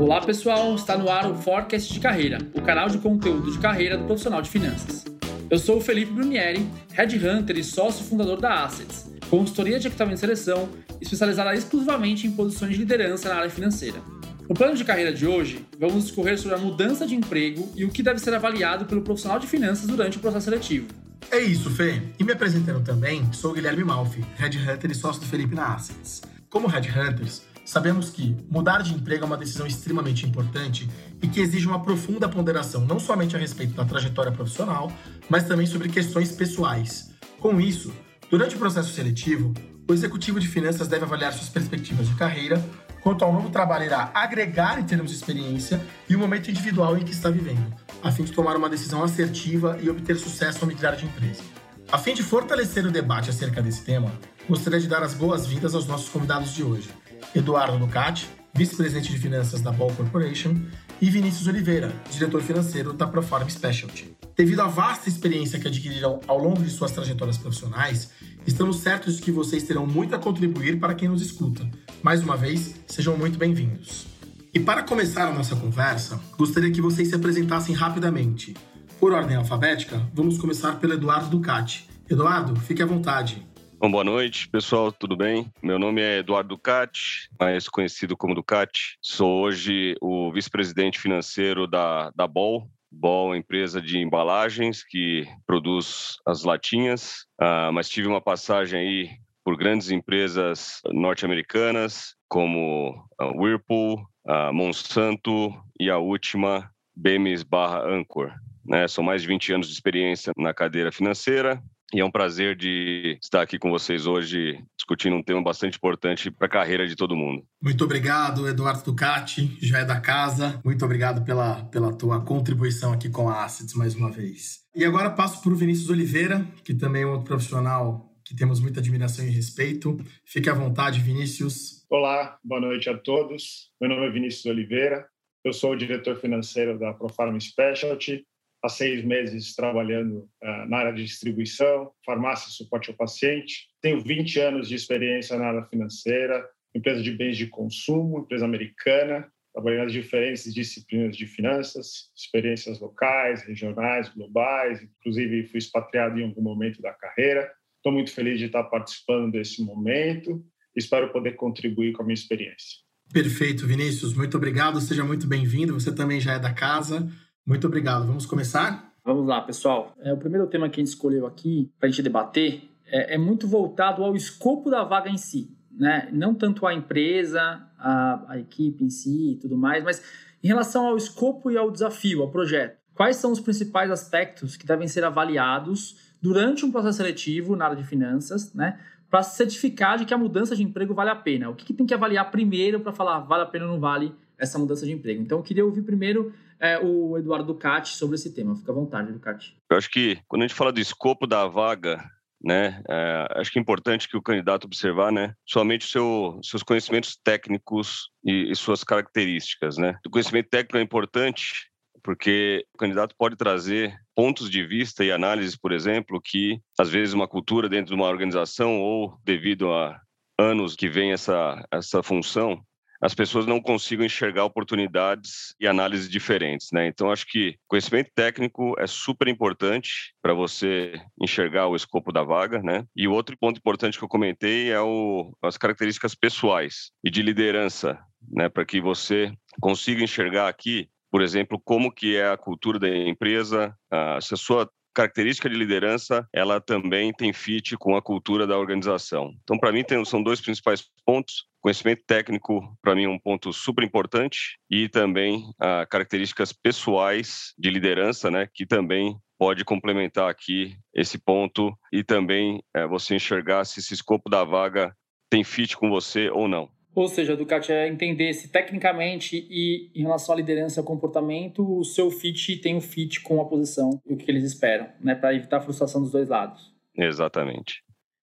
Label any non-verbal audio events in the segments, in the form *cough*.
Olá pessoal, está no ar o Forecast de Carreira, o canal de conteúdo de carreira do profissional de finanças. Eu sou o Felipe Brunieri, Headhunter e sócio fundador da Assets, consultoria de equipamento de seleção especializada exclusivamente em posições de liderança na área financeira. No plano de carreira de hoje, vamos discorrer sobre a mudança de emprego e o que deve ser avaliado pelo profissional de finanças durante o processo seletivo. É isso, Fê. E me apresentando também, sou o Guilherme Malfi, Headhunter e sócio do Felipe na Assets. Como Headhunters, sabemos que mudar de emprego é uma decisão extremamente importante e que exige uma profunda ponderação, não somente a respeito da trajetória profissional, mas também sobre questões pessoais. Com isso, durante o processo seletivo, o executivo de finanças deve avaliar suas perspectivas de carreira, quanto ao novo trabalho irá agregar em termos de experiência e o momento individual em que está vivendo, a fim de tomar uma decisão assertiva e obter sucesso ao migrar de empresa. A fim de fortalecer o debate acerca desse tema, gostaria de dar as boas-vindas aos nossos convidados de hoje. Eduardo Ducati, vice-presidente de finanças da Ball Corporation, e Vinícius Oliveira, diretor financeiro da Proform Specialty. Devido à vasta experiência que adquiriram ao longo de suas trajetórias profissionais, estamos certos de que vocês terão muito a contribuir para quem nos escuta. Mais uma vez, sejam muito bem-vindos. E para começar a nossa conversa, gostaria que vocês se apresentassem rapidamente. Por ordem alfabética, vamos começar pelo Eduardo Ducati. Eduardo, fique à vontade. Bom, boa noite, pessoal, tudo bem? Meu nome é Eduardo Ducati, mais conhecido como Ducati. Sou hoje o vice-presidente financeiro da, da Ball. Ball é empresa de embalagens que produz as latinhas, uh, mas tive uma passagem aí por grandes empresas norte-americanas, como Whirlpool, a Monsanto e a última, Bemis barra Anchor. Né? São mais de 20 anos de experiência na cadeira financeira, e é um prazer de estar aqui com vocês hoje discutindo um tema bastante importante para a carreira de todo mundo. Muito obrigado, Eduardo Ducati, já é da casa. Muito obrigado pela, pela tua contribuição aqui com a Assets mais uma vez. E agora passo para o Vinícius Oliveira, que também é um outro profissional que temos muita admiração e respeito. Fique à vontade, Vinícius. Olá, boa noite a todos. Meu nome é Vinícius Oliveira. Eu sou o diretor financeiro da Profarm Specialty há seis meses trabalhando uh, na área de distribuição, farmácia e suporte ao paciente. Tenho 20 anos de experiência na área financeira, empresa de bens de consumo, empresa americana, trabalhei nas diferentes disciplinas de finanças, experiências locais, regionais, globais, inclusive fui expatriado em algum momento da carreira. Estou muito feliz de estar participando desse momento espero poder contribuir com a minha experiência. Perfeito, Vinícius. Muito obrigado. Seja muito bem-vindo. Você também já é da casa. Muito obrigado. Vamos começar? Vamos lá, pessoal. É, o primeiro tema que a gente escolheu aqui para a gente debater é, é, muito voltado ao escopo da vaga em si. Né? Não tanto a empresa, a, a equipe em si e tudo mais, mas em relação ao escopo e ao desafio, ao projeto. Quais são os principais aspectos que devem ser avaliados durante um processo seletivo na área de finanças, né? Para certificar de que a mudança de emprego vale a pena. O que, que tem que avaliar primeiro para falar vale a pena ou não vale essa mudança de emprego? Então, eu queria ouvir primeiro é, o Eduardo Ducati sobre esse tema. Fica à vontade, Ducati. Eu acho que quando a gente fala do escopo da vaga, né, é, acho que é importante que o candidato observar, né, somente seu, seus conhecimentos técnicos e, e suas características, né. O conhecimento técnico é importante porque o candidato pode trazer pontos de vista e análises, por exemplo, que às vezes uma cultura dentro de uma organização ou devido a anos que vem essa essa função as pessoas não consigam enxergar oportunidades e análises diferentes, né? Então acho que conhecimento técnico é super importante para você enxergar o escopo da vaga, né? E outro ponto importante que eu comentei é o, as características pessoais e de liderança, né? Para que você consiga enxergar aqui por exemplo, como que é a cultura da empresa, se a sua característica de liderança, ela também tem fit com a cultura da organização. Então, para mim, tem, são dois principais pontos. Conhecimento técnico, para mim, é um ponto super importante e também ah, características pessoais de liderança, né, que também pode complementar aqui esse ponto e também é, você enxergar se esse escopo da vaga tem fit com você ou não. Ou seja, Ducati é entender se tecnicamente e em relação à liderança e ao comportamento, o seu fit tem um fit com a posição e o que eles esperam, né? Para evitar a frustração dos dois lados. Exatamente.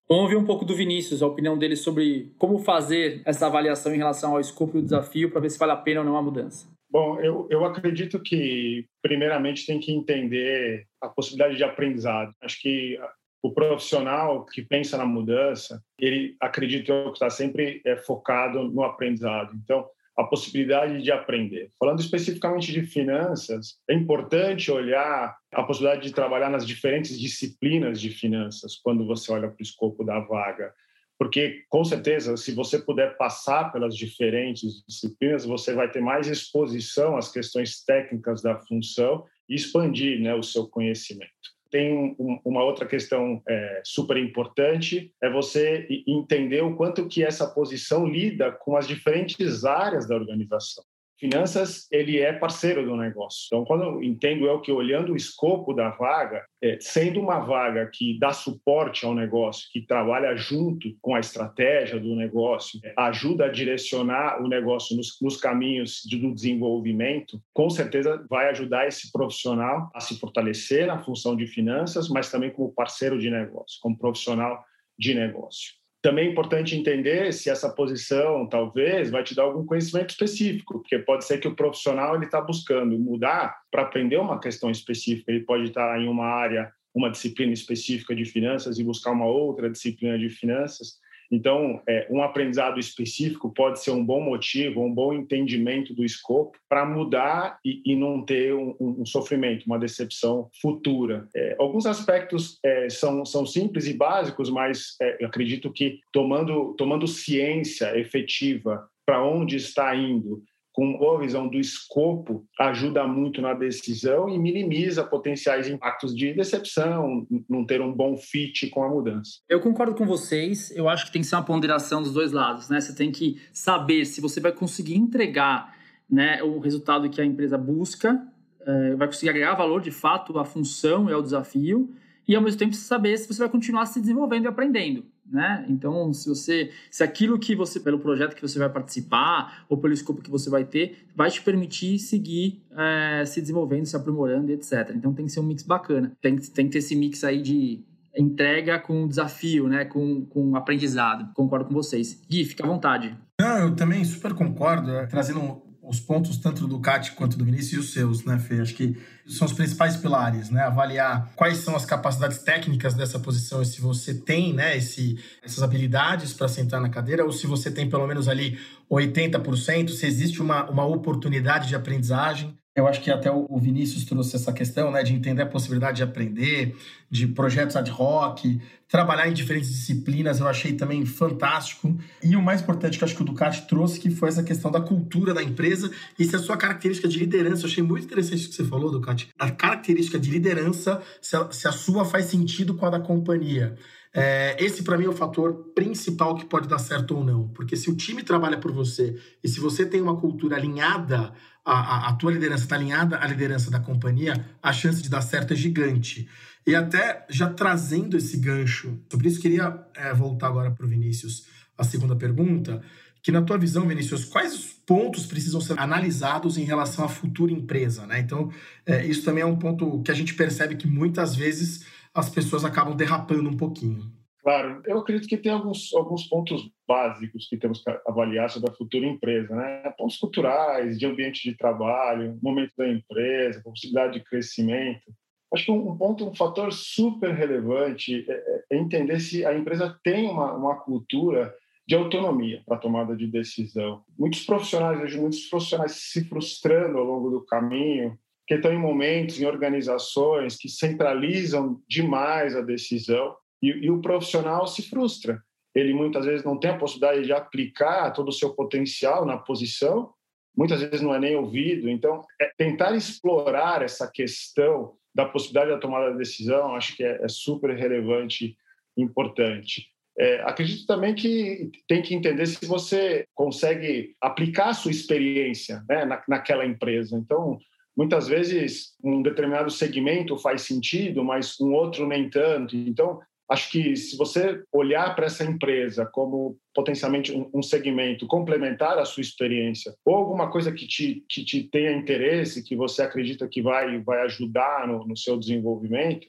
Vamos ouvir um pouco do Vinícius, a opinião dele sobre como fazer essa avaliação em relação ao escopo e o desafio para ver se vale a pena ou não a mudança. Bom, eu, eu acredito que, primeiramente, tem que entender a possibilidade de aprendizado. Acho que o profissional que pensa na mudança, ele acredita que está sempre é, focado no aprendizado. Então, a possibilidade de aprender. Falando especificamente de finanças, é importante olhar a possibilidade de trabalhar nas diferentes disciplinas de finanças quando você olha para o escopo da vaga. Porque, com certeza, se você puder passar pelas diferentes disciplinas, você vai ter mais exposição às questões técnicas da função e expandir né, o seu conhecimento. Tem um, uma outra questão é, super importante, é você entender o quanto que essa posição lida com as diferentes áreas da organização finanças ele é parceiro do negócio. Então, quando eu entendo eu que olhando o escopo da vaga, é, sendo uma vaga que dá suporte ao negócio, que trabalha junto com a estratégia do negócio, é, ajuda a direcionar o negócio nos, nos caminhos de, do desenvolvimento, com certeza vai ajudar esse profissional a se fortalecer na função de finanças, mas também como parceiro de negócio, como profissional de negócio. Também é importante entender se essa posição, talvez, vai te dar algum conhecimento específico, porque pode ser que o profissional ele está buscando mudar para aprender uma questão específica. Ele pode estar tá em uma área, uma disciplina específica de finanças e buscar uma outra disciplina de finanças. Então, é, um aprendizado específico pode ser um bom motivo, um bom entendimento do escopo para mudar e, e, não ter um, um, sofrimento, uma decepção futura. É, alguns aspectos é, são, são simples e básicos, mas é, eu acredito que tomando, tomando ciência efetiva para onde está indo, com boa visão do escopo, ajuda muito na decisão e minimiza potenciais impactos de decepção, não ter um bom fit com a mudança. Eu concordo com vocês, eu acho que tem que ser uma ponderação dos dois lados, né? Você tem que saber se você vai conseguir entregar né, o resultado que a empresa busca, é, vai conseguir agregar valor de fato à função e ao desafio, e ao mesmo tempo saber se você vai continuar se desenvolvendo e aprendendo né? Então, se você, se aquilo que você, pelo projeto que você vai participar ou pelo escopo que você vai ter, vai te permitir seguir é, se desenvolvendo, se aprimorando, etc. Então, tem que ser um mix bacana. Tem, tem que ter esse mix aí de entrega com desafio, né? Com, com aprendizado. Concordo com vocês. Gui, fica à vontade. Não, eu também super concordo. É, trazendo os pontos tanto do CAT quanto do Vinícius e os seus, né, Fê? Acho que são os principais pilares, né? Avaliar quais são as capacidades técnicas dessa posição e se você tem, né, esse, essas habilidades para sentar na cadeira ou se você tem pelo menos ali 80%, se existe uma, uma oportunidade de aprendizagem. Eu acho que até o Vinícius trouxe essa questão, né, de entender a possibilidade de aprender, de projetos ad hoc, trabalhar em diferentes disciplinas, eu achei também fantástico. E o mais importante que eu acho que o Ducati trouxe, que foi essa questão da cultura da empresa e se a sua característica de liderança. Eu achei muito interessante o que você falou, Ducati. A característica de liderança, se a, se a sua faz sentido com a da companhia. É, esse, para mim, é o fator principal que pode dar certo ou não. Porque se o time trabalha por você e se você tem uma cultura alinhada, a, a, tua liderança está alinhada à liderança da companhia, a chance de dar certo é gigante. E até já trazendo esse gancho, sobre isso queria é, voltar agora para o Vinícius, a segunda pergunta, que na tua visão, Vinícius, quais pontos precisam ser analisados em relação à futura empresa? Né? Então, é, isso também é um ponto que a gente percebe que muitas vezes as pessoas acabam derrapando um pouquinho. Claro, eu acredito que tem alguns, alguns pontos básicos que temos que avaliar sobre a futura empresa, né? Pontos culturais, de ambiente de trabalho, momento da empresa, possibilidade de crescimento. Acho que um, ponto, um fator super relevante é, é, é entender se a empresa tem uma, uma cultura de autonomia para tomada de decisão. Muitos profissionais, vejo muitos profissionais se frustrando ao longo do caminho que estão em momentos, em organizações que centralizam demais a decisão e, e, o profissional se frustra. Ele muitas vezes não tem a possibilidade de aplicar todo o seu potencial na posição, muitas vezes não é nem ouvido. Então, é tentar explorar essa questão da possibilidade da tomada de decisão, acho que é, é super relevante, importante. É, acredito também que tem que entender se você consegue aplicar a sua experiência né, na, naquela empresa. Então, muitas vezes um determinado segmento faz sentido, mas um outro nem tanto. Então, acho que se você olhar para essa empresa como potencialmente um, segmento complementar à sua experiência ou alguma coisa que te, que te tenha interesse, que você acredita que vai, vai ajudar no, no seu desenvolvimento,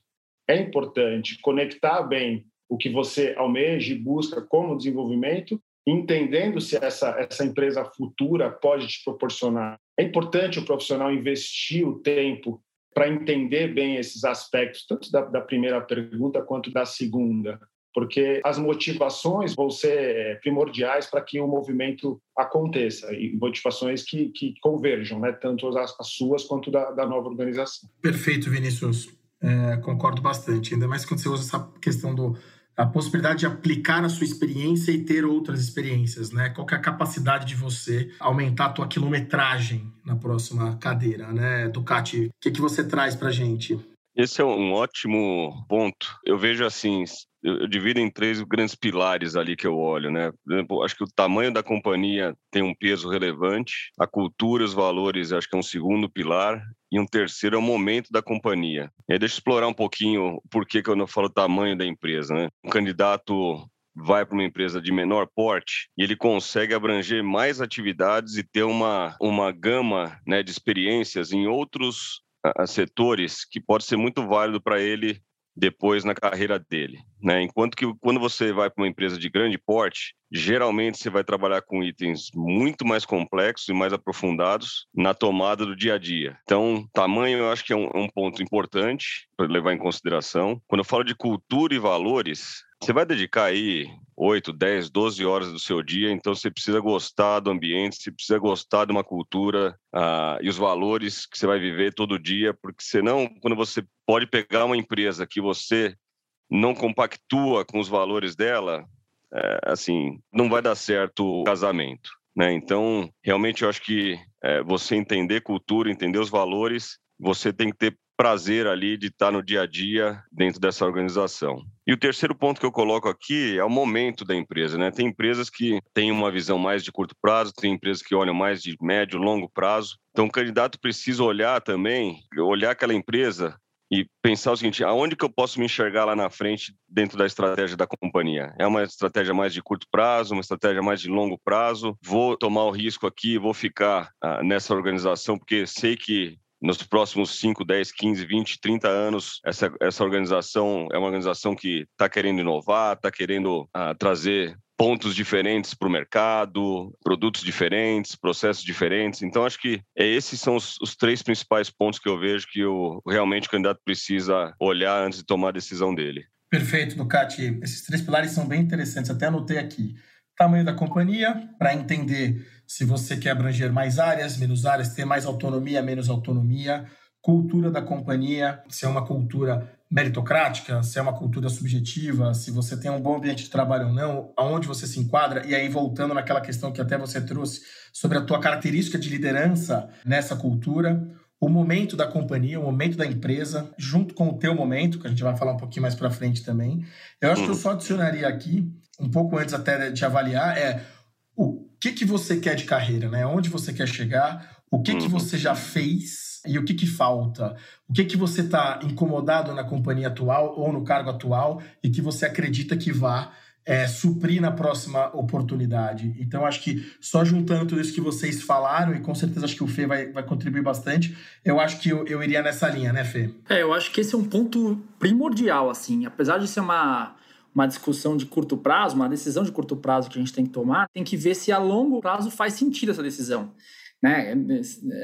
é importante conectar bem o que você almeja e busca como desenvolvimento entendendo se essa, essa empresa futura pode te proporcionar. É importante o profissional investir o tempo para entender bem esses aspectos, tanto da, da, primeira pergunta quanto da segunda. porque as motivações vão ser é, primordiais para que o movimento aconteça e motivações que, que converjam, né? tanto as, as suas quanto da, da nova organização. Perfeito, Vinícius. É, concordo bastante. Ainda mais quando você usa essa questão do a possibilidade de aplicar a sua experiência e ter outras experiências, né? Qual é a capacidade de você aumentar a tua quilometragem na próxima cadeira, né? Ducati, o que, que você traz para gente? Esse é um ótimo ponto. Eu vejo assim, eu, divido em três grandes pilares ali que eu olho, né? Por exemplo, acho que o tamanho da companhia tem um peso relevante, a cultura, os valores, acho que é um segundo pilar, e um terceiro é o momento da companhia. E aí deixa eu explorar um pouquinho por que, que eu não falo tamanho da empresa, né? Um candidato vai para uma empresa de menor porte e ele consegue abranger mais atividades e ter uma, uma gama né, de experiências em outros uh, setores que pode ser muito válido para ele depois na carreira dele. Né? Enquanto que quando você vai para uma empresa de grande porte, geralmente você vai trabalhar com itens muito mais complexos e mais aprofundados na tomada do dia a dia. Então, tamanho eu acho que é um, um ponto importante para levar em consideração. Quando eu falo de cultura e valores, você vai dedicar aí 8, 10, 12 horas do seu dia, então você precisa gostar do ambiente, você precisa gostar de uma cultura uh, e os valores que você vai viver todo dia, porque senão, quando você pode pegar uma empresa que você não compactua com os valores dela, é, assim, não vai dar certo o casamento. Né? Então, realmente, eu acho que é, você entender cultura, entender os valores, você tem que ter prazer ali de estar no dia a dia dentro dessa organização. E o terceiro ponto que eu coloco aqui é o momento da empresa, né? Tem empresas que têm uma visão mais de curto prazo, tem empresas que olham mais de médio, longo prazo. Então, o candidato precisa olhar também, olhar aquela empresa e pensar o seguinte: aonde que eu posso me enxergar lá na frente dentro da estratégia da companhia? É uma estratégia mais de curto prazo, uma estratégia mais de longo prazo? Vou tomar o risco aqui, vou ficar ah, nessa organização porque sei que nos próximos 5, 10, 15, 20, 30 anos, essa, essa organização é uma organização que está querendo inovar, está querendo uh, trazer pontos diferentes para o mercado, produtos diferentes, processos diferentes. Então, acho que é, esses são os, os, três principais pontos que eu vejo que o, realmente o candidato precisa olhar antes de tomar a decisão dele. Perfeito, Ducati. Esses três pilares são bem interessantes, até anotei aqui. Tamanho da companhia, para entender se você quer abranger mais áreas, menos áreas, ter mais autonomia, menos autonomia, cultura da companhia, se é uma cultura meritocrática, se é uma cultura subjetiva, se você tem um bom ambiente de trabalho ou não, aonde você se enquadra, e aí voltando naquela questão que até você trouxe sobre a tua característica de liderança nessa cultura, o momento da companhia, o momento da empresa, junto com o teu momento, que a gente vai falar um pouquinho mais para frente também. Eu acho que eu só adicionaria aqui, um pouco antes até de avaliar, é o que, que você quer de carreira, né? Onde você quer chegar, o que, que uhum. você já fez e o que, que falta. O que, que você está incomodado na companhia atual ou no cargo atual e que você acredita que vá é, suprir na próxima oportunidade. Então, acho que só juntando tudo isso que vocês falaram, e com certeza acho que o Fê vai, vai contribuir bastante, eu acho que eu, eu iria nessa linha, né, Fê? É, eu acho que esse é um ponto primordial, assim. Apesar de ser uma uma discussão de curto prazo, uma decisão de curto prazo que a gente tem que tomar, tem que ver se a longo prazo faz sentido essa decisão. Né?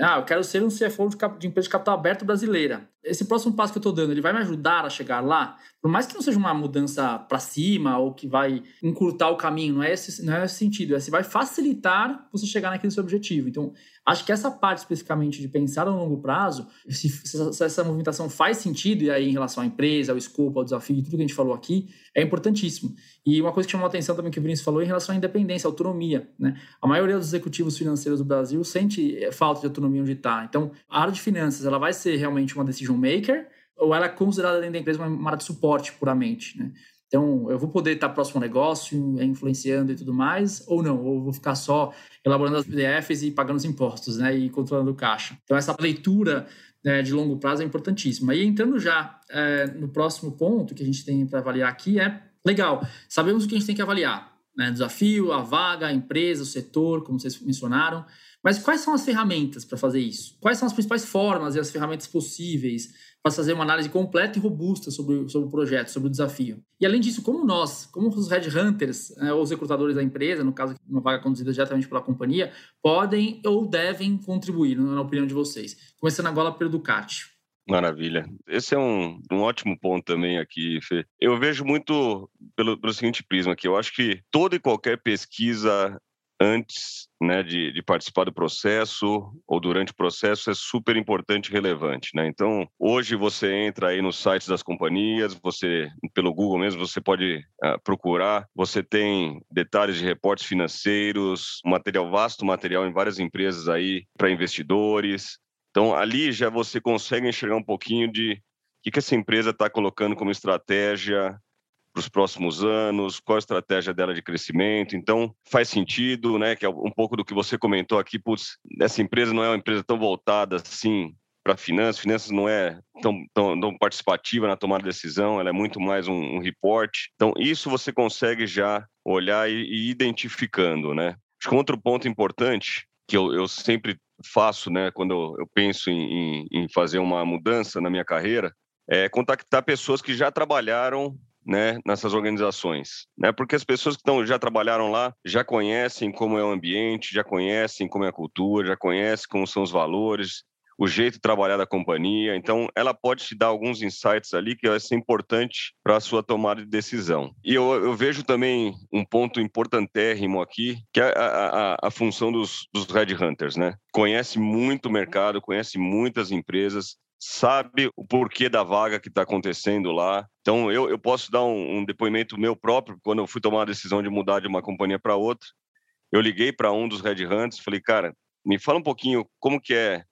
Ah, eu quero ser um CFO de, de empresa de capital aberto brasileira. Esse próximo passo que eu estou dando, ele vai me ajudar a chegar lá? Por mais que não seja uma mudança para cima ou que vai encurtar o caminho, não é esse, não é esse sentido. É se vai facilitar você chegar naquele seu objetivo. Então, Acho que essa parte especificamente de pensar a longo prazo, se, se, essa movimentação faz sentido, e aí em relação à empresa, ao escopo, ao desafio, tudo que a gente falou aqui, é importantíssimo. E uma coisa que chamou a atenção também que o Vinícius falou em relação à independência, à autonomia. Né? A maioria dos executivos financeiros do Brasil sente eh, falta de autonomia onde está. Então, a área de finanças ela vai ser realmente uma decision maker, ou ela é considerada dentro da empresa uma área de suporte puramente, né? Então, eu vou poder estar próximo ao negócio, influenciando e tudo mais, ou não, ou vou ficar só elaborando as PDFs e pagando os impostos, né, e controlando o caixa. Então, essa leitura né, de longo prazo é importantíssima. E entrando já é, no próximo ponto que a gente tem para avaliar aqui é, legal, sabemos o que a gente tem que avaliar, né, desafio, a vaga, a empresa, o setor, como vocês mencionaram, mas quais são as ferramentas para fazer isso? Quais são as principais formas e as ferramentas possíveis para fazer uma análise completa e robusta sobre, sobre o projeto, sobre o desafio. E além disso, como nós, como os headhunters, né, ou os recrutadores da empresa, no caso uma vaga conduzida diretamente pela companhia, podem ou devem contribuir, na opinião de vocês? Começando agora pelo Ducati. Maravilha. Esse é um, um ótimo ponto também aqui, Fê. Eu vejo muito pelo, pelo seguinte prisma aqui. Eu acho que toda e qualquer pesquisa antes né, de, de, participar do processo ou durante o processo é super importante e relevante. Né? Então, hoje você entra aí nos sites das companhias, você pelo Google mesmo, você pode uh, procurar, você tem detalhes de reportes financeiros, material vasto, material em várias empresas aí para investidores. Então, ali já você consegue enxergar um pouquinho de o que, que essa empresa está colocando como estratégia, para os próximos anos, qual a estratégia dela de crescimento. Então, faz sentido, né? Que é um pouco do que você comentou aqui, putz, essa empresa não é uma empresa tão voltada assim para finanças, finanças não é tão, tão, tão, participativa na tomada de decisão, ela é muito mais um, um reporte. Então, isso você consegue já olhar e, e identificando, né? Acho que um outro ponto importante que eu, eu sempre faço, né, quando eu, eu penso em, em, em fazer uma mudança na minha carreira, é contactar pessoas que já trabalharam né, nessas organizações, né? Porque as pessoas que estão, já trabalharam lá já conhecem como é o ambiente, já conhecem como é a cultura, já conhecem como são os valores, o jeito de trabalhar da companhia. Então, ela pode te dar alguns insights ali que vai ser importante para a sua tomada de decisão. E eu, eu, vejo também um ponto importantérrimo aqui, que é a, a, a função dos, dos headhunters, né? Conhece muito o mercado, conhece muitas empresas, sabe o porquê da vaga que está acontecendo lá. Então, eu, eu posso dar um, um, depoimento meu próprio, quando eu fui tomar a decisão de mudar de uma companhia para outra. Eu liguei para um dos Red Hunters, falei, cara, me fala um pouquinho como que é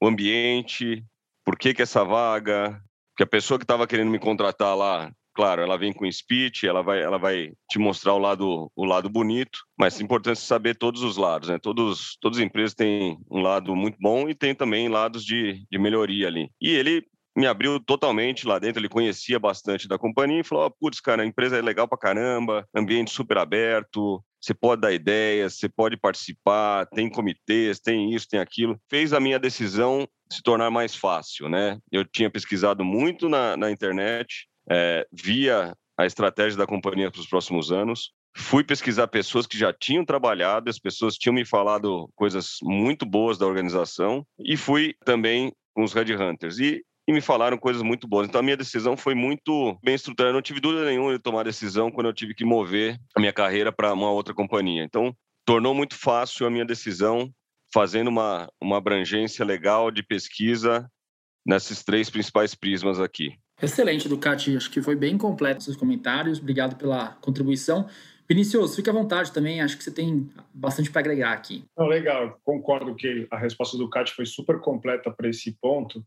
o ambiente, por que que essa vaga, que a pessoa que estava querendo me contratar lá claro, ela vem com speech, ela vai, ela vai te mostrar o lado, o lado bonito, mas é importante saber todos os lados, né? Todos, todas as empresas têm um lado muito bom e tem também lados de, de melhoria ali. E ele me abriu totalmente lá dentro, ele conhecia bastante da companhia e falou: oh, putz, cara, a empresa é legal pra caramba, ambiente super aberto, você pode dar ideias, você pode participar, tem comitês, tem isso, tem aquilo. Fez a minha decisão se tornar mais fácil, né? Eu tinha pesquisado muito na, na internet, é, via a estratégia da companhia para os próximos anos. Fui pesquisar pessoas que já tinham trabalhado, as pessoas tinham me falado coisas muito boas da organização, e fui também com os Red Hunters. E, e me falaram coisas muito boas. Então a minha decisão foi muito bem estruturada. Eu não tive dúvida nenhuma de tomar decisão quando eu tive que mover a minha carreira para uma outra companhia. Então tornou muito fácil a minha decisão, fazendo uma, uma abrangência legal de pesquisa nesses três principais prismas aqui. Excelente, Ducati. Acho que foi bem completo seus comentários. Obrigado pela contribuição. Vinícius, fique à vontade também. Acho que você tem bastante para agregar aqui. Não, legal. Concordo que a resposta do Ducati foi super completa para esse ponto.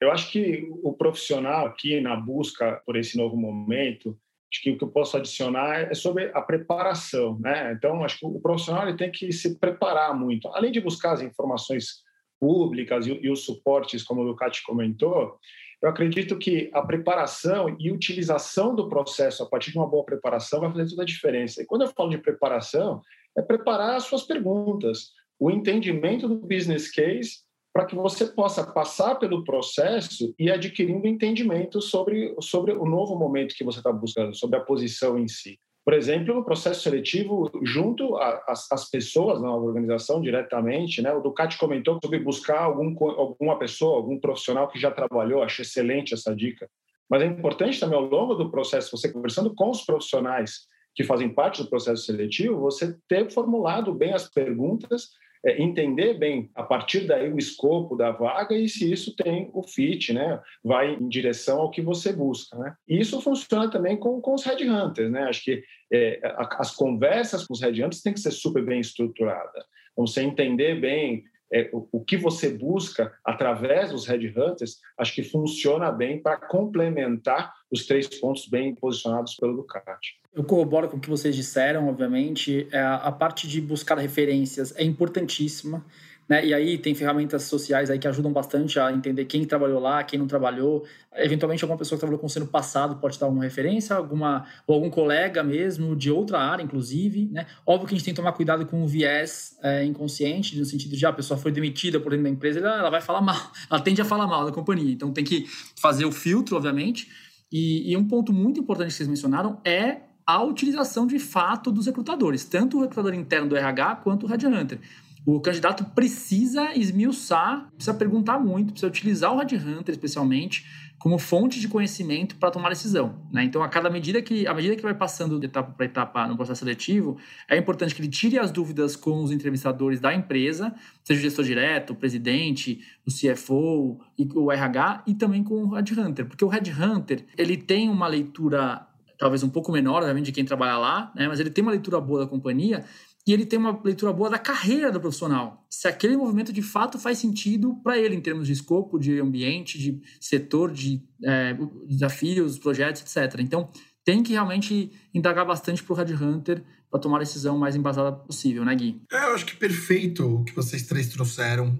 Eu acho que o profissional aqui na busca por esse novo momento, acho que o que eu posso adicionar é sobre a preparação, né? Então, acho que o profissional ele tem que se preparar muito, além de buscar as informações públicas e, e os suportes, como o Ducati comentou. Eu acredito que a preparação e utilização do processo a partir de uma boa preparação vai fazer toda a diferença. E quando eu falo de preparação, é preparar as suas perguntas, o entendimento do business case para que você possa passar pelo processo e adquirindo entendimento sobre, sobre o novo momento que você está buscando, sobre a posição em si. Por exemplo, no processo seletivo, junto às pessoas na organização diretamente, né? O Ducati comentou sobre buscar algum, alguma pessoa, algum profissional que já trabalhou, achei excelente essa dica. Mas é importante também, ao longo do processo, você conversando com os profissionais que fazem parte do processo seletivo, você ter formulado bem as perguntas é, entender bem a partir daí o escopo da vaga e se isso tem o fit, né? Vai em direção ao que você busca, né? E isso funciona também com, com os headhunters, né? Acho que é, as conversas com os headhunters têm que ser super bem estruturadas. Então, você entender bem é, o, o, que você busca através dos headhunters, acho que funciona bem para complementar os três pontos bem posicionados pelo Ducati. Eu corroboro com o que vocês disseram, obviamente. É, a parte de buscar referências é importantíssima. Né? E aí tem ferramentas sociais aí que ajudam bastante a entender quem trabalhou lá, quem não trabalhou. Eventualmente alguma pessoa que trabalhou com você no passado pode dar alguma referência, alguma ou algum colega mesmo de outra área, inclusive. Né? Óbvio que a gente tem que tomar cuidado com o viés é, inconsciente, no sentido de ah, a pessoa foi demitida por dentro da empresa, ela vai falar mal, *laughs* ela tende a falar mal da companhia. Então tem que fazer o filtro, obviamente. E, e um ponto muito importante que vocês mencionaram é a utilização de fato dos recrutadores, tanto o recrutador interno do RH quanto o Headhunter. O candidato precisa esmiuçar, precisa perguntar muito, precisa utilizar o Red Hunter especialmente como fonte de conhecimento para tomar decisão. Né? Então, a cada medida que a medida que vai passando de etapa para etapa no processo seletivo, é importante que ele tire as dúvidas com os entrevistadores da empresa, seja o gestor direto, o presidente, o CFO, o RH e também com o Red Hunter, porque o Red Hunter ele tem uma leitura talvez um pouco menor, obviamente, de quem trabalha lá, né? mas ele tem uma leitura boa da companhia e ele tem uma leitura boa da carreira do profissional. Se aquele movimento de fato faz sentido para ele em termos de escopo, de ambiente, de setor, de é, desafios, projetos, etc. Então, tem que realmente indagar bastante para o Red Hunter para tomar a decisão mais embasada possível, né, Gui? É, eu acho que perfeito o que vocês três trouxeram.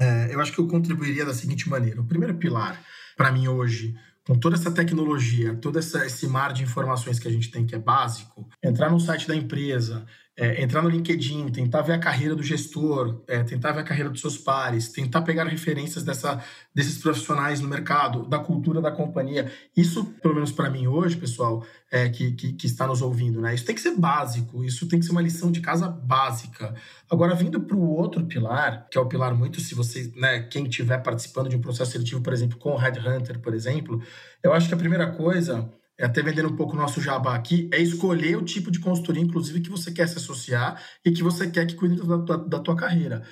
É, eu acho que eu contribuiria da seguinte maneira: o primeiro pilar, para mim hoje, com toda essa tecnologia, todo essa, esse mar de informações que a gente tem que é básico, entrar no site da empresa, é, entrar no LinkedIn, tentar ver a carreira do gestor, é, tentar ver a carreira dos seus pares, tentar pegar referências dessa, desses profissionais no mercado, da cultura da companhia. Isso, pelo menos para mim hoje, pessoal, é, que, que, que, está nos ouvindo, né? Isso tem que ser básico, isso tem que ser uma lição de casa básica. Agora, vindo para o outro pilar, que é o pilar muito, se você, né, quem estiver participando de um processo seletivo, por exemplo, com o Headhunter, por exemplo, eu acho que a primeira coisa até vendendo um pouco o nosso jabá aqui, é escolher o tipo de consultoria, inclusive, que você quer se associar e que você quer que cuide da, da, da tua carreira.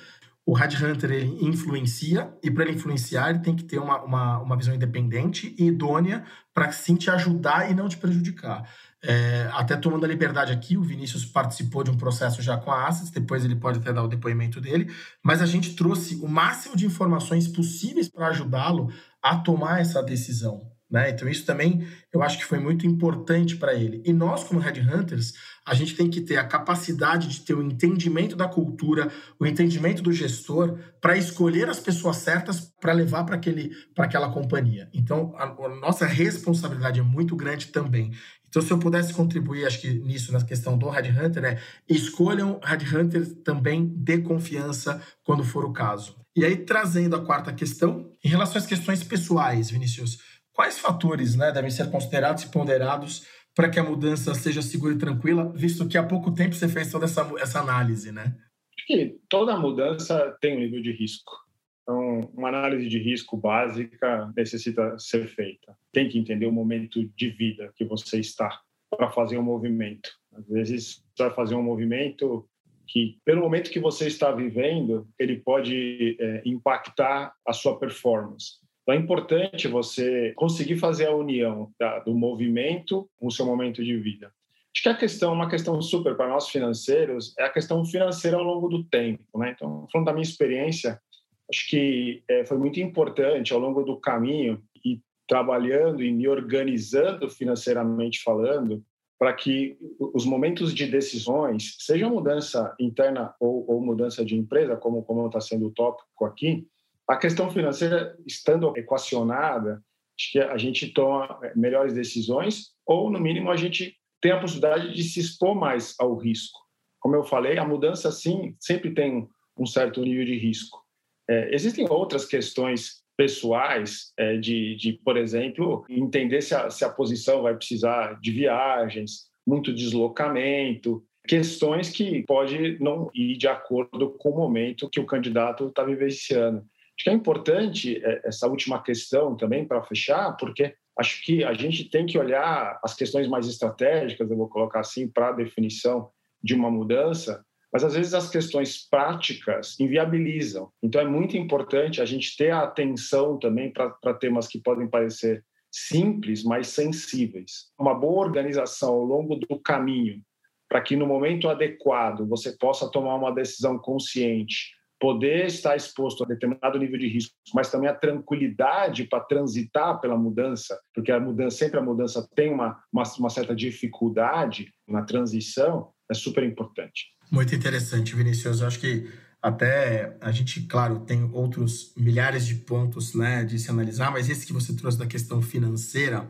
O Headhunter, ele influencia, e para ele influenciar, ele tem que ter uma, uma, uma visão independente e idônea para sim te ajudar e não te prejudicar. É, até tomando a liberdade aqui, o Vinícius participou de um processo já com a Assets, depois ele pode até dar o depoimento dele, mas a gente trouxe o máximo de informações possíveis para ajudá-lo a tomar essa decisão. Né? Então, isso também eu acho que foi muito importante para ele. E nós, como Headhunters, a gente tem que ter a capacidade de ter o entendimento da cultura, o entendimento do gestor, para escolher as pessoas certas para levar para aquela companhia. Então, a, a nossa responsabilidade é muito grande também. Então, se eu pudesse contribuir, acho que nisso, na questão do Headhunter, é escolham Headhunter também de confiança quando for o caso. E aí, trazendo a quarta questão, em relação às questões pessoais, Vinícius, Quais fatores né, devem ser considerados e ponderados para que a mudança seja segura e tranquila, visto que há pouco tempo você fez toda essa, essa análise, né? Acho que toda mudança tem um nível de risco. Então, uma análise de risco básica necessita ser feita. Tem que entender o momento de vida que você está para fazer um movimento. Às vezes, você vai fazer um movimento que, pelo momento que você está vivendo, ele pode é, impactar a sua performance. Então é importante você conseguir fazer a união tá, do movimento com o seu momento de vida. Acho que a questão, uma questão super para nós financeiros, é a questão financeira ao longo do tempo. Né? Então, falando da minha experiência, acho que é, foi muito importante ao longo do caminho e trabalhando e me organizando financeiramente falando, para que os momentos de decisões, seja mudança interna ou, ou mudança de empresa, como como está sendo o tópico aqui, a questão financeira, estando equacionada, acho que a gente toma é, melhores decisões ou, no mínimo, a gente tem a possibilidade de se expor mais ao risco. Como eu falei, a mudança, sim, sempre tem um certo nível de risco. É, existem outras questões pessoais é, de, de, por exemplo, entender se a, se a posição vai precisar de viagens, muito deslocamento, questões que pode não ir de acordo com o momento que o candidato está vivenciando. Acho que é importante é, essa última questão também para fechar, porque acho que a gente tem que olhar as questões mais estratégicas, eu vou colocar assim, para a definição de uma mudança, mas às vezes as questões práticas inviabilizam. Então é muito importante a gente ter a atenção também para temas que podem parecer simples, mas sensíveis. Uma boa organização ao longo do caminho, para que no momento adequado você possa tomar uma decisão consciente poder estar exposto a determinado nível de risco, mas também a tranquilidade para transitar pela mudança, porque a mudança sempre a mudança tem uma, uma, uma certa dificuldade na transição, é super importante. Muito interessante, Vinícius. Eu acho que até a gente, claro, tem outros milhares de pontos né, de se analisar, mas esse que você trouxe da questão financeira,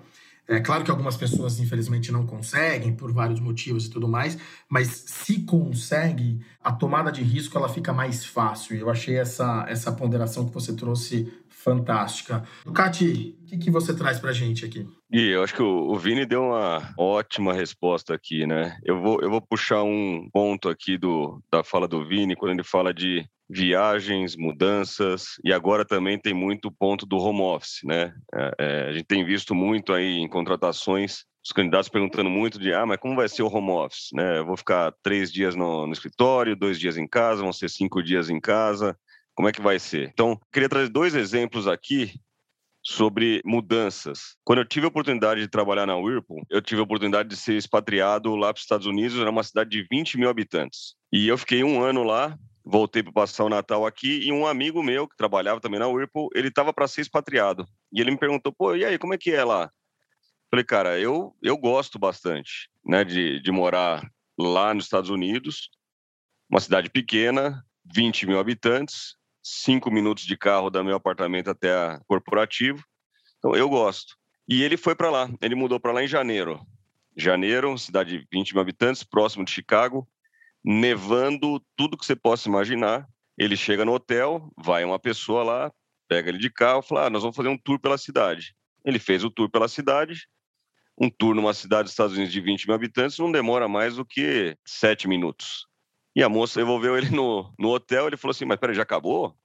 É claro que algumas pessoas, infelizmente, não conseguem por vários motivos e tudo mais, mas se consegue, a tomada de risco ela fica mais fácil. Eu achei essa, essa ponderação que você trouxe fantástica. Ducati, o que, que você traz para gente aqui? E eu acho que o, o Vini deu uma ótima resposta aqui, né? Eu vou, eu vou puxar um ponto aqui do, da fala do Vini, quando ele fala de viagens, mudanças, e agora também tem muito ponto do home office, né? É, é, a gente tem visto muito aí em contratações os candidatos perguntando muito de ah, mas como vai ser o home office, né? Eu vou ficar três dias no, no escritório, dois dias em casa, vão ser cinco dias em casa. Como é que vai ser? Então, queria trazer dois exemplos aqui sobre mudanças. Quando eu tive a oportunidade de trabalhar na Whirlpool, eu tive a oportunidade de ser expatriado lá para os Estados Unidos, era uma cidade de 20 mil habitantes. E eu fiquei um ano lá, voltei para passar o Natal aqui, e um amigo meu, que trabalhava também na Whirlpool, ele estava para ser expatriado. E ele me perguntou, pô, e aí, como é que é lá? Falei, cara, eu, eu gosto bastante né, de, de morar lá nos Estados Unidos, uma cidade pequena, 20 mil habitantes, cinco minutos de carro do meu apartamento até a corporativo. Então, eu gosto. E ele foi para lá, ele mudou para lá em janeiro. Janeiro, cidade de 20 mil habitantes, próximo de Chicago, nevando tudo que você possa imaginar. Ele chega no hotel, vai uma pessoa lá, pega ele de carro, fala: ah, nós vamos fazer um tour pela cidade. Ele fez o tour pela cidade. Um tour numa cidade dos Estados Unidos de 20 mil habitantes não demora mais do que sete minutos. E a moça devolveu ele no, no hotel. Ele falou assim: Mas peraí, já acabou?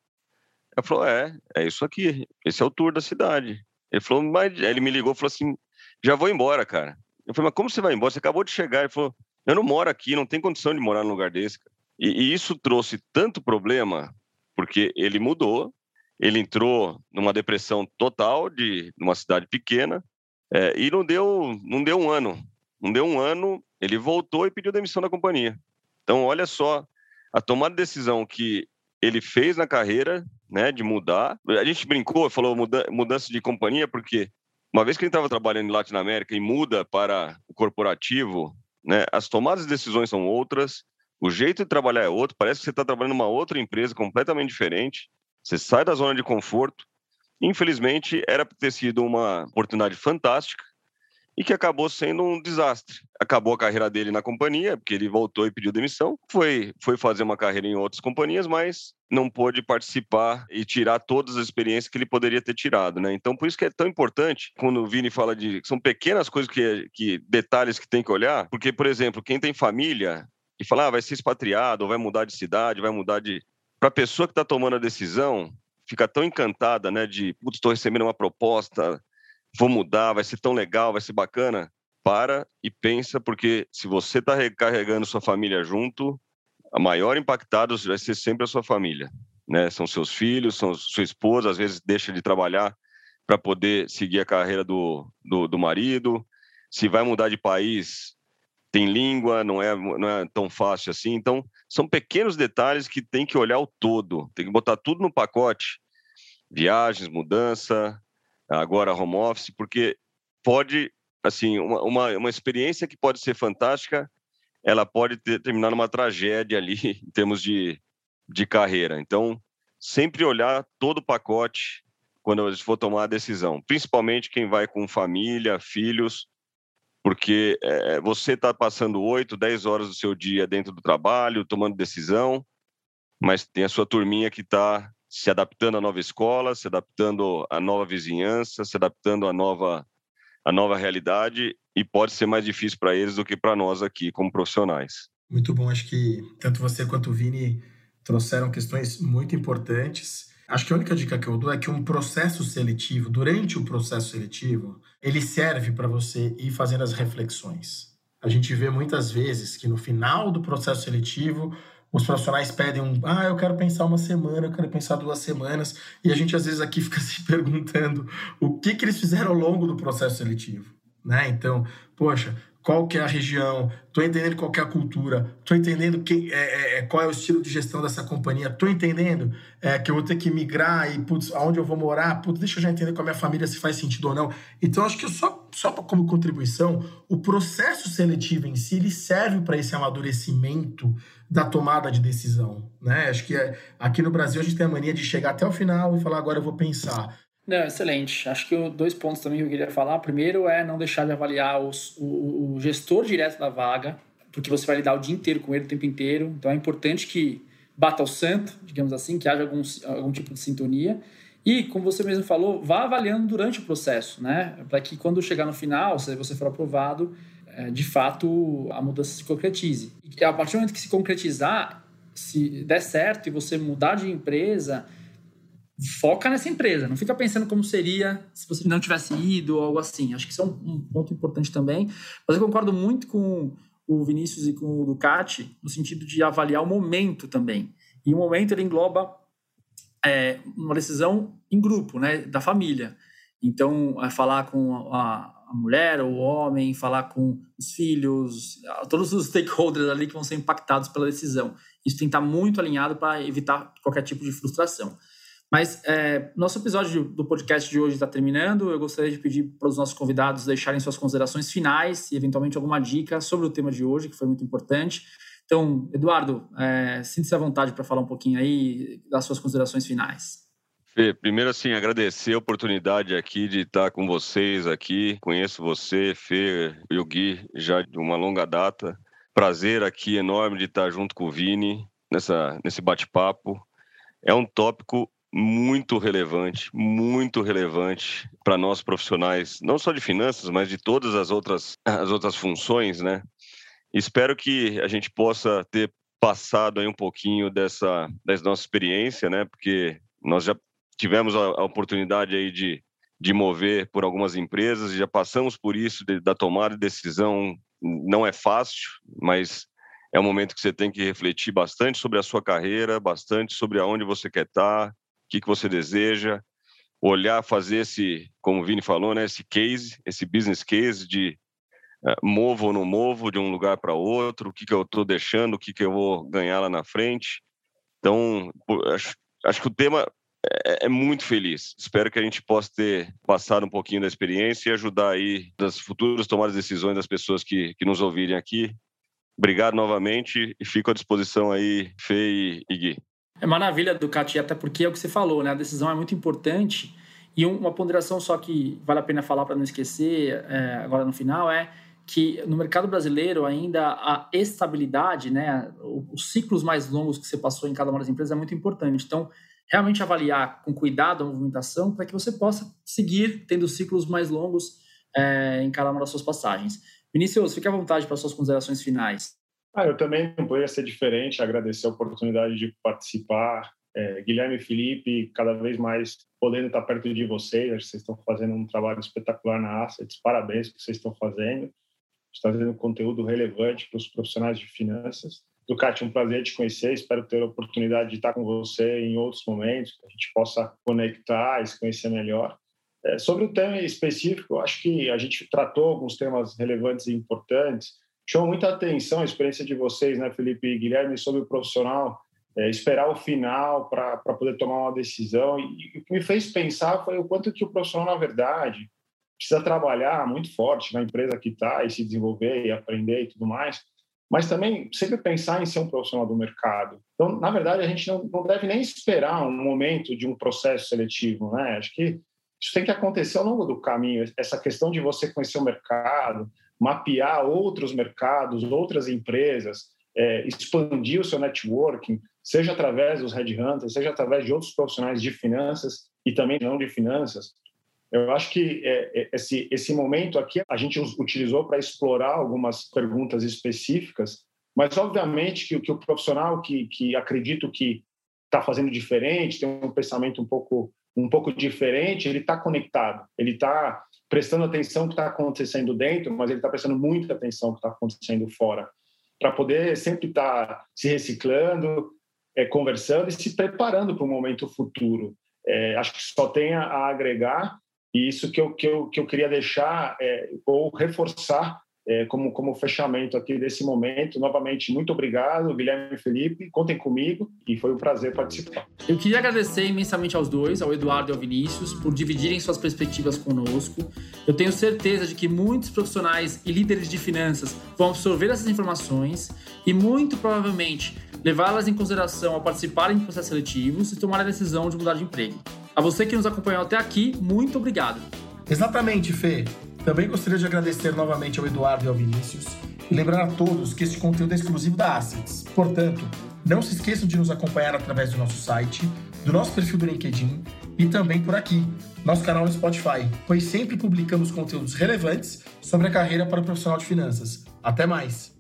Ela falou: É, é isso aqui. Esse é o tour da cidade. Ele falou: Mas ele me ligou e falou assim: Já vou embora, cara. Eu falei: Mas como você vai embora? Você acabou de chegar. Ele falou: Eu não moro aqui, não tem condição de morar num lugar desse. E, e isso trouxe tanto problema, porque ele mudou, ele entrou numa depressão total de uma cidade pequena é, e não deu, não deu um ano. Não deu um ano, ele voltou e pediu demissão da companhia. Então, olha só a tomada de decisão que ele fez na carreira, né, de mudar. A gente brincou, falou muda, mudança de companhia, porque uma vez que ele estava trabalhando em Latinoamérica e muda para o corporativo, né, as tomadas de decisões são outras, o jeito de trabalhar é outro, parece que você está trabalhando numa outra empresa completamente diferente, você sai da zona de conforto. Infelizmente, era para ter sido uma oportunidade fantástica, e que acabou sendo um desastre. Acabou a carreira dele na companhia, porque ele voltou e pediu demissão. Foi, foi fazer uma carreira em outras companhias, mas não pôde participar e tirar todas as experiências que ele poderia ter tirado, né? Então, por isso que é tão importante quando o Vini fala de são pequenas coisas que, que detalhes que tem que olhar, porque por exemplo, quem tem família e fala, ah, vai ser expatriado, ou vai mudar de cidade, vai mudar de para a pessoa que está tomando a decisão, fica tão encantada, né, de, putz, estou recebendo uma proposta vou mudar, vai ser tão legal, vai ser bacana. Para e pensa, porque se você está recarregando sua família junto, a maior impactada vai ser sempre a sua família. Né? São seus filhos, são sua esposa, às vezes deixa de trabalhar para poder seguir a carreira do, do, do, marido. Se vai mudar de país, tem língua, não é, não é tão fácil assim. Então, são pequenos detalhes que tem que olhar o todo, tem que botar tudo no pacote. Viagens, mudança, agora home office, porque pode, assim, uma, uma, uma experiência que pode ser fantástica, ela pode ter, terminar numa tragédia ali *laughs* em termos de, de carreira. Então, sempre olhar todo o pacote quando a gente for tomar a decisão, principalmente quem vai com família, filhos, porque é, você está passando 8, 10 horas do seu dia dentro do trabalho, tomando decisão, mas tem a sua turminha que está se adaptando à nova escola, se adaptando à nova vizinhança, se adaptando à nova, à nova realidade e pode ser mais difícil para eles do que para nós aqui como profissionais. Muito bom, acho que tanto você quanto o Vini trouxeram questões muito importantes. Acho que a única dica que eu dou é que um processo seletivo, durante o processo seletivo, ele serve para você ir fazendo as reflexões. A gente vê muitas vezes que no final do processo seletivo os profissionais pedem um, ah, eu quero pensar uma semana, eu quero pensar duas semanas, e a gente às vezes aqui *laughs* fica se perguntando o que, que eles fizeram ao longo do processo seletivo, né? Então, poxa, qual que é a região, estou entendendo qual é a cultura, estou entendendo quem, é, é, é, qual é o estilo de gestão dessa companhia, estou entendendo é, que eu vou ter que migrar e, putz, aonde eu vou morar, putz, deixa eu já entender com a minha família se faz sentido ou não. Então, acho que só, só como contribuição, o processo seletivo em si, ele serve para esse amadurecimento da tomada de decisão, né? Acho que é, aqui no Brasil a gente tem a mania de chegar até o final e falar, agora eu vou pensar. Não, excelente. Acho que dois pontos também que eu queria falar. Primeiro é não deixar de avaliar os, o, o, gestor direto da vaga, porque você vai lidar o dia inteiro com ele, o tempo inteiro. Então é importante que bata o santo, digamos assim, que haja algum, algum tipo de sintonia. E, como você mesmo falou, vá avaliando durante o processo, né? Para que quando chegar no final, se você for aprovado, é, de fato a mudança se concretize. E a partir do momento que se concretizar, se der certo e você mudar de empresa, foca nessa empresa, não fica pensando como seria se você não tivesse ido ou algo assim. Acho que isso é um, um ponto importante também. Mas eu concordo muito com o Vinícius e com o Ducati no sentido de avaliar o momento também. E o momento ele engloba é, uma decisão em grupo, né, da família. Então, é falar com a, a mulher ou o homem, falar com os filhos, todos os stakeholders ali que vão ser impactados pela decisão. Isso tem que estar muito alinhado para evitar qualquer tipo de frustração. Mas é, nosso episódio do podcast de hoje está terminando. Eu gostaria de pedir para os nossos convidados deixarem suas considerações finais e, eventualmente, alguma dica sobre o tema de hoje, que foi muito importante. Então, Eduardo, é, sinta-se à vontade para falar um pouquinho aí das suas considerações finais. Fê, primeiro, assim, agradecer a oportunidade aqui de estar com vocês aqui. Conheço você, Fê e o Gui, já de uma longa data. Prazer aqui enorme de estar junto com o Vini nessa, nesse bate-papo. É um tópico muito relevante, muito relevante para nós profissionais, não só de finanças, mas de todas as outras, as outras funções, né? Espero que a gente possa ter passado aí um pouquinho dessa, dessa nossa experiência, né? Porque nós já tivemos a, a oportunidade aí de, de mover por algumas empresas, já passamos por isso, de, da tomada de decisão não é fácil, mas é um momento que você tem que refletir bastante sobre a sua carreira, bastante sobre aonde você quer estar, que, que você deseja, olhar, fazer esse, como o Vini falou, né, esse case, esse business case de uh, movo ou não movo de um lugar para outro, o que, que eu estou deixando, o que, que eu vou ganhar lá na frente. Então, acho, acho que o tema é, é, muito feliz. Espero que a gente possa ter passado um pouquinho da experiência e ajudar aí das futuras tomadas de decisões das pessoas que, que nos ouvirem aqui. Obrigado novamente e fico à disposição aí, Fê e Gui. É maravilha do Cati, até porque é o que você falou, né? A decisão é muito importante. E uma ponderação só que vale a pena falar para não esquecer é, agora no final é que no mercado brasileiro ainda a estabilidade, né, os ciclos mais longos que você passou em cada uma das empresas é muito importante. Então, realmente avaliar com cuidado a movimentação para que você possa seguir tendo ciclos mais longos é, em cada uma das suas passagens. Vinícius, fique à vontade para suas considerações finais. Ah, eu também não poderia ser diferente, agradecer a oportunidade de participar. É, Guilherme e Felipe, cada vez mais podendo estar perto de vocês, acho que vocês estão fazendo um trabalho espetacular na Assets, parabéns que vocês estão fazendo, está fazendo conteúdo relevante para os profissionais de finanças. Ducati, um prazer te conhecer, espero ter a oportunidade de estar com você em outros momentos, que a gente possa conectar e se conhecer melhor. É, sobre o tema específico, acho que a gente tratou alguns temas relevantes e importantes, Chama muita atenção a experiência de vocês, né, Felipe e Guilherme, sobre o profissional é, esperar o final para poder tomar uma decisão. E o que me fez pensar foi o quanto que o profissional, na verdade, precisa trabalhar muito forte na empresa que está e se desenvolver e aprender e tudo mais, mas também sempre pensar em ser um profissional do mercado. Então, na verdade, a gente não, não deve nem esperar um momento de um processo seletivo, né? Acho que isso tem que acontecer ao longo do caminho. Essa questão de você conhecer o mercado, mapear outros mercados, outras empresas, é, expandir o seu networking, seja através dos headhunters, seja através de outros profissionais de finanças e também não de finanças. Eu acho que é, é esse, esse momento aqui a gente utilizou para explorar algumas perguntas específicas, mas obviamente que, que o profissional que, que acredito que está fazendo diferente, tem um pensamento um pouco um pouco diferente, ele está conectado, ele está prestando atenção que está acontecendo dentro, mas ele está prestando muita atenção que está acontecendo fora, para poder sempre estar tá se reciclando, é, conversando e se preparando para o momento futuro. É, acho que só tem a agregar e isso que eu, que eu, que eu queria deixar é, ou reforçar como, como fechamento aqui desse momento. Novamente, muito obrigado, Guilherme e Felipe. Contem comigo e foi um prazer participar. Eu queria agradecer imensamente aos dois, ao Eduardo e ao Vinícius, por dividirem suas perspectivas conosco. Eu tenho certeza de que muitos profissionais e líderes de finanças vão absorver essas informações e, muito provavelmente, levá-las em consideração ao participarem de processos seletivos e tomar a decisão de mudar de emprego. A você que nos acompanhou até aqui, muito obrigado. Exatamente, Fê. Também gostaria de agradecer novamente ao Eduardo e ao Vinícius e lembrar a todos que este conteúdo é exclusivo da Assets. Portanto, não se esqueçam de nos acompanhar através do nosso site, do nosso perfil do LinkedIn e também por aqui, nosso canal no Spotify, pois sempre publicamos conteúdos relevantes sobre a carreira para o profissional de finanças. Até mais!